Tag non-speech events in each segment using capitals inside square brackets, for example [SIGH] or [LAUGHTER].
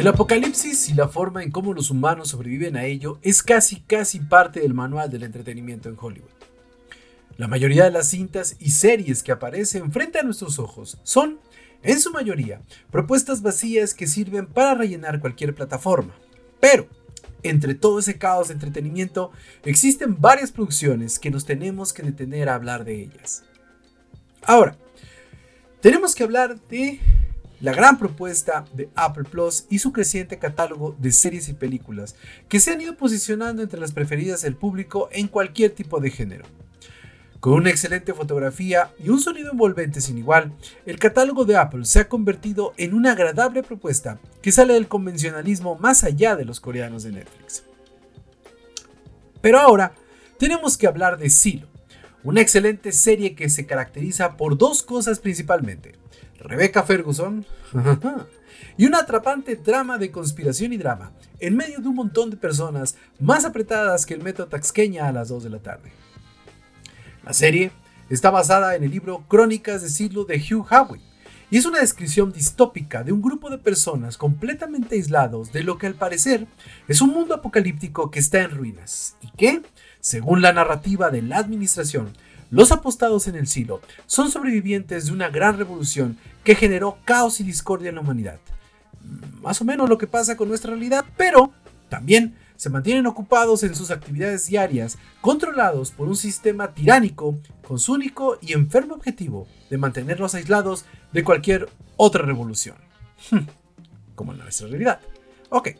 El apocalipsis y la forma en cómo los humanos sobreviven a ello es casi casi parte del manual del entretenimiento en Hollywood. La mayoría de las cintas y series que aparecen frente a nuestros ojos son, en su mayoría, propuestas vacías que sirven para rellenar cualquier plataforma. Pero, entre todo ese caos de entretenimiento, existen varias producciones que nos tenemos que detener a hablar de ellas. Ahora, tenemos que hablar de la gran propuesta de Apple Plus y su creciente catálogo de series y películas que se han ido posicionando entre las preferidas del público en cualquier tipo de género. Con una excelente fotografía y un sonido envolvente sin igual, el catálogo de Apple se ha convertido en una agradable propuesta que sale del convencionalismo más allá de los coreanos de Netflix. Pero ahora tenemos que hablar de Silo, una excelente serie que se caracteriza por dos cosas principalmente. Rebecca Ferguson y una atrapante trama de conspiración y drama en medio de un montón de personas más apretadas que el metro taxqueña a las 2 de la tarde. La serie está basada en el libro Crónicas de siglo de Hugh Howey y es una descripción distópica de un grupo de personas completamente aislados de lo que al parecer es un mundo apocalíptico que está en ruinas y que, según la narrativa de la administración, los apostados en el silo son sobrevivientes de una gran revolución que generó caos y discordia en la humanidad. Más o menos lo que pasa con nuestra realidad, pero también se mantienen ocupados en sus actividades diarias, controlados por un sistema tiránico con su único y enfermo objetivo de mantenerlos aislados de cualquier otra revolución. [LAUGHS] Como en nuestra realidad. Ok,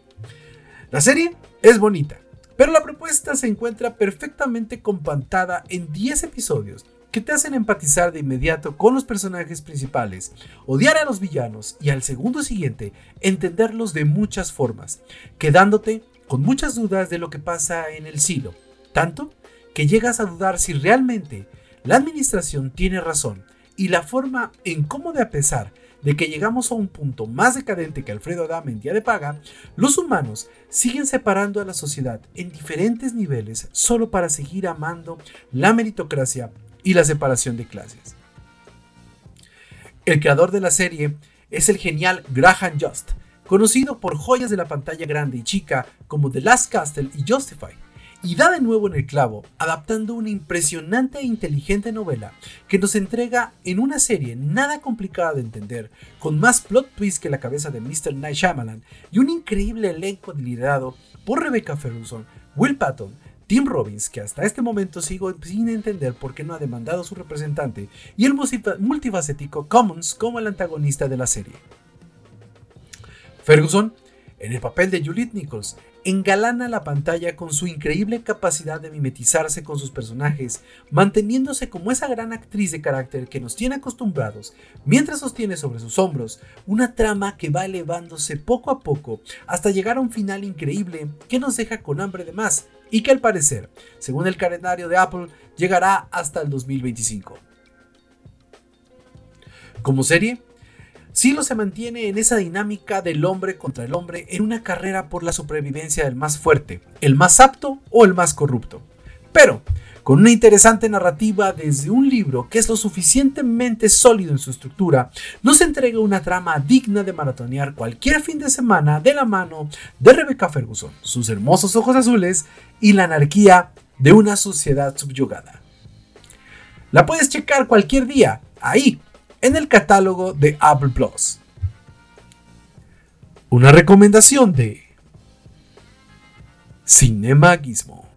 la serie es bonita, pero la propuesta se encuentra perfectamente compantada en 10 episodios que te hacen empatizar de inmediato con los personajes principales, odiar a los villanos y al segundo siguiente entenderlos de muchas formas, quedándote con muchas dudas de lo que pasa en el silo, tanto que llegas a dudar si realmente la administración tiene razón y la forma en cómo de a pesar de que llegamos a un punto más decadente que Alfredo Adame en día de paga, los humanos siguen separando a la sociedad en diferentes niveles solo para seguir amando la meritocracia y la separación de clases. El creador de la serie es el genial Graham Just, conocido por joyas de la pantalla grande y chica como The Last Castle y Justify, y da de nuevo en el clavo, adaptando una impresionante e inteligente novela que nos entrega en una serie nada complicada de entender, con más plot twist que la cabeza de Mr. Night Shyamalan y un increíble elenco liderado por Rebecca Ferguson, Will Patton, Tim Robbins, que hasta este momento sigo sin entender por qué no ha demandado a su representante, y el multifacético Commons como el antagonista de la serie. Ferguson, en el papel de Juliette Nichols, engalana la pantalla con su increíble capacidad de mimetizarse con sus personajes, manteniéndose como esa gran actriz de carácter que nos tiene acostumbrados, mientras sostiene sobre sus hombros una trama que va elevándose poco a poco hasta llegar a un final increíble que nos deja con hambre de más y que al parecer, según el calendario de Apple, llegará hasta el 2025. Como serie, Silo se mantiene en esa dinámica del hombre contra el hombre en una carrera por la supervivencia del más fuerte, el más apto o el más corrupto. Pero, con una interesante narrativa desde un libro que es lo suficientemente sólido en su estructura, nos entrega una trama digna de maratonear cualquier fin de semana de la mano de Rebecca Ferguson, sus hermosos ojos azules y la anarquía de una sociedad subyugada. La puedes checar cualquier día, ahí, en el catálogo de Apple Plus. Una recomendación de Cinemagismo.